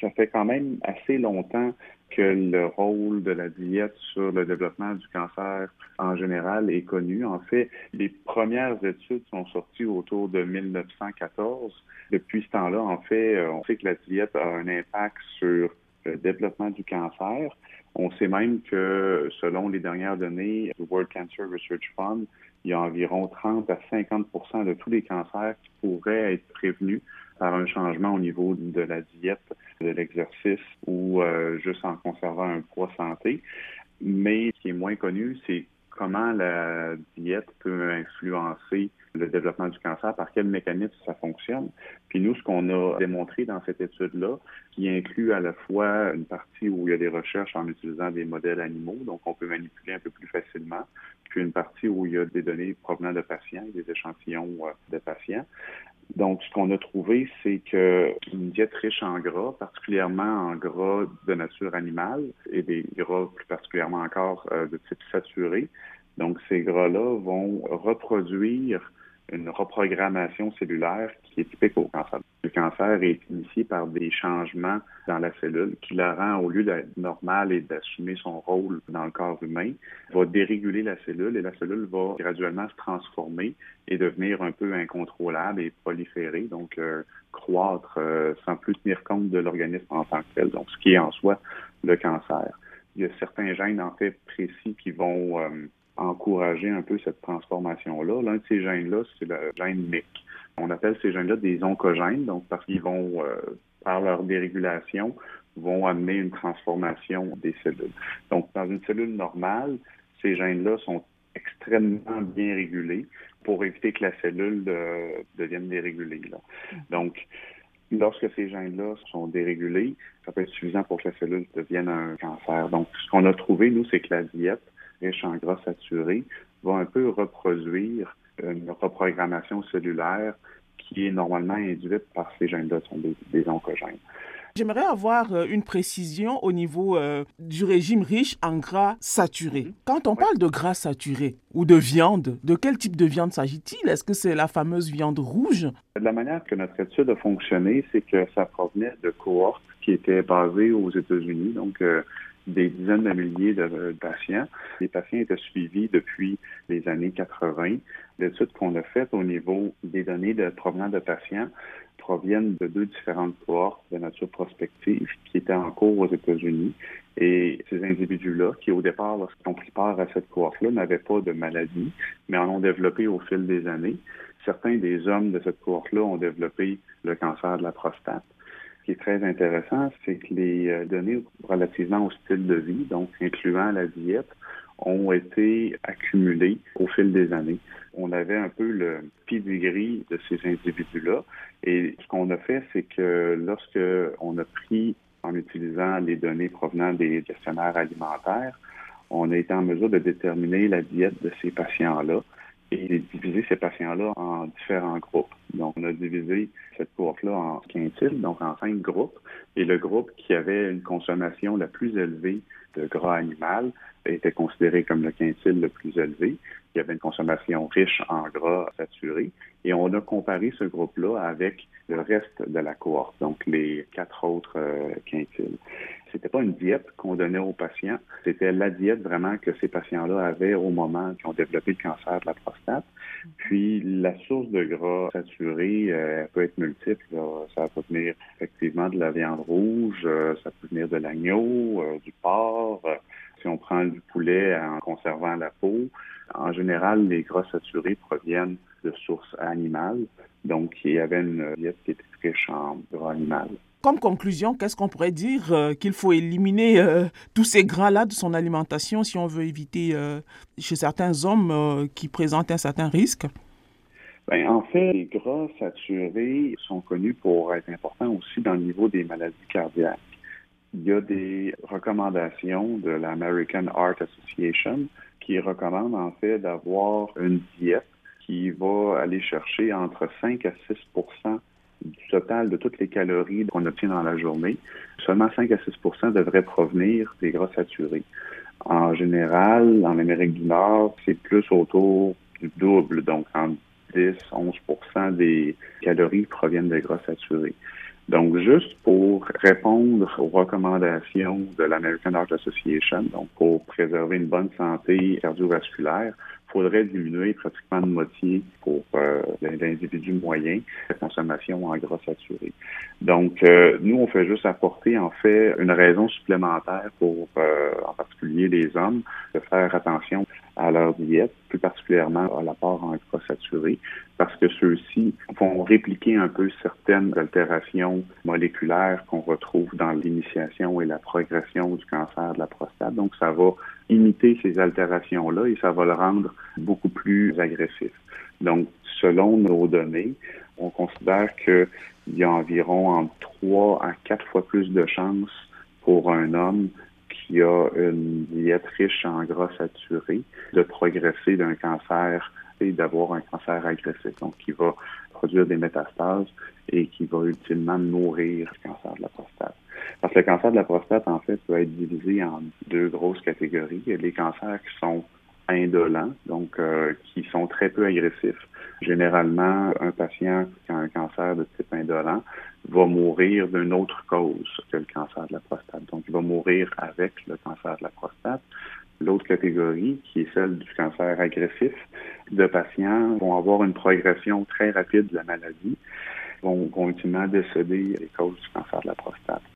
Ça fait quand même assez longtemps que le rôle de la diète sur le développement du cancer en général est connu. En fait, les premières études sont sorties autour de 1914. Depuis ce temps-là, en fait, on sait que la diète a un impact sur le développement du cancer. On sait même que, selon les dernières données du World Cancer Research Fund, il y a environ 30 à 50% de tous les cancers qui pourraient être prévenus par un changement au niveau de la diète, de l'exercice ou euh, juste en conservant un poids santé. Mais ce qui est moins connu, c'est comment la diète peut influencer le développement du cancer, par quel mécanisme ça fonctionne. Puis nous, ce qu'on a démontré dans cette étude-là, qui inclut à la fois une partie où il y a des recherches en utilisant des modèles animaux, donc on peut manipuler un peu plus facilement, puis une partie où il y a des données provenant de patients, des échantillons euh, de patients. Donc, ce qu'on a trouvé, c'est qu'une diète riche en gras, particulièrement en gras de nature animale et des gras plus particulièrement encore euh, de type saturé, donc ces gras-là vont reproduire une reprogrammation cellulaire qui est typique au cancer. Le cancer est initié par des changements dans la cellule qui la rend, au lieu d'être normale et d'assumer son rôle dans le corps humain, va déréguler la cellule et la cellule va graduellement se transformer et devenir un peu incontrôlable et proliférer, donc euh, croître euh, sans plus tenir compte de l'organisme en tant que tel, donc ce qui est en soi le cancer. Il y a certains gènes en fait précis qui vont euh, encourager un peu cette transformation-là. L'un de ces gènes-là, c'est le gène MIC. On appelle ces gènes-là des oncogènes, donc parce qu'ils vont, euh, par leur dérégulation, vont amener une transformation des cellules. Donc, dans une cellule normale, ces gènes-là sont extrêmement bien régulés pour éviter que la cellule euh, devienne dérégulée. Donc, lorsque ces gènes-là sont dérégulés, ça peut être suffisant pour que la cellule devienne un cancer. Donc, ce qu'on a trouvé, nous, c'est que la diète riche en gras saturé va un peu reproduire une reprogrammation cellulaire qui est normalement induite par ces gènes-là, sont des, oncogènes. J'aimerais avoir euh, une précision au niveau euh, du régime riche en gras saturé. Mm-hmm. Quand on parle de gras saturé ou de viande, de quel type de viande s'agit-il? Est-ce que c'est la fameuse viande rouge? La manière que notre étude a fonctionné, c'est que ça provenait de cohortes qui étaient basées aux États-Unis, donc euh, des dizaines de milliers de, patients. Les patients étaient suivis depuis les années 80. L'étude qu'on a faite au niveau des données provenant de patients proviennent de deux différentes cohortes de nature prospective qui étaient en cours aux États-Unis. Et ces individus-là, qui au départ, lorsqu'ils ont pris part à cette cohorte-là, n'avaient pas de maladie, mais en ont développé au fil des années. Certains des hommes de cette cohorte-là ont développé le cancer de la prostate qui est très intéressant, c'est que les euh, données relativement au style de vie, donc incluant la diète, ont été accumulées au fil des années. On avait un peu le pedigree de ces individus-là. Et ce qu'on a fait, c'est que lorsque on a pris, en utilisant les données provenant des questionnaires alimentaires, on a été en mesure de déterminer la diète de ces patients-là et diviser ces patients-là en différents groupes. Donc, on a divisé cette cohorte-là en quintiles, donc en cinq groupes. Et le groupe qui avait une consommation la plus élevée de gras animal était considéré comme le quintile le plus élevé. Il y avait une consommation riche en gras saturé. Et on a comparé ce groupe-là avec le reste de la cohorte, donc les quatre autres euh, quintiles. C'était pas une diète qu'on donnait aux patients, c'était la diète vraiment que ces patients-là avaient au moment qu'ils ont développé le cancer de la prostate. Puis la source de gras saturé euh, peut être multiple. Ça peut venir effectivement de la viande rouge, euh, ça peut venir de l'agneau, euh, du porc. si on prend du poulet en conservant la peau, en général, les gras saturés proviennent de sources animales. Donc, il y avait une diète qui était riche en gras animal. Comme conclusion, qu'est-ce qu'on pourrait dire euh, Qu'il faut éliminer euh, tous ces gras-là de son alimentation si on veut éviter euh, chez certains hommes qui présentent un certain risque? Ben, en fait, les gras saturés sont connus pour être importants aussi dans le niveau des maladies cardiaques. Il y a des recommandations de l'American Heart Association qui recommandent en fait d'avoir une diète qui va aller chercher entre 5 à 6 du total de toutes les calories qu'on obtient dans la journée, seulement 5 à 6% devraient provenir des gras saturés. En général, en Amérique du Nord, c'est plus autour du double, donc entre 10, 11% des calories proviennent des gras saturés. Donc, juste pour répondre aux recommandations de l'American Heart Association, donc pour préserver une bonne santé cardiovasculaire, faudrait diminuer pratiquement de moitié pour euh, l'individu moyen la consommation en gras saturé. Donc, euh, nous, on fait juste apporter en fait une raison supplémentaire pour, euh, en particulier les hommes, de faire attention à leur diète, plus particulièrement à l'apport en gras saturé, parce que ceux-ci vont répliquer un peu certaines altérations moléculaires qu'on retrouve dans l'initiation et la progression du cancer de la prostate. Donc, ça va imiter ces altérations-là et ça va le rendre beaucoup plus agressif. Donc, selon nos données, on considère qu'il y a environ entre 3 à 4 fois plus de chances pour un homme qui a une diète riche en gras saturé de progresser d'un cancer d'avoir un cancer agressif, donc qui va produire des métastases et qui va ultimement nourrir le cancer de la prostate. Parce que le cancer de la prostate, en fait, peut être divisé en deux grosses catégories. Il y a les cancers qui sont indolents, donc euh, qui sont très peu agressifs. Généralement, un patient qui a un cancer de type indolent va mourir d'une autre cause que le cancer de la prostate. Donc, il va mourir avec le cancer de la prostate. L'autre catégorie, qui est celle du cancer agressif, de patients vont avoir une progression très rapide de la maladie, vont, vont ultimement décéder les causes du cancer de la prostate.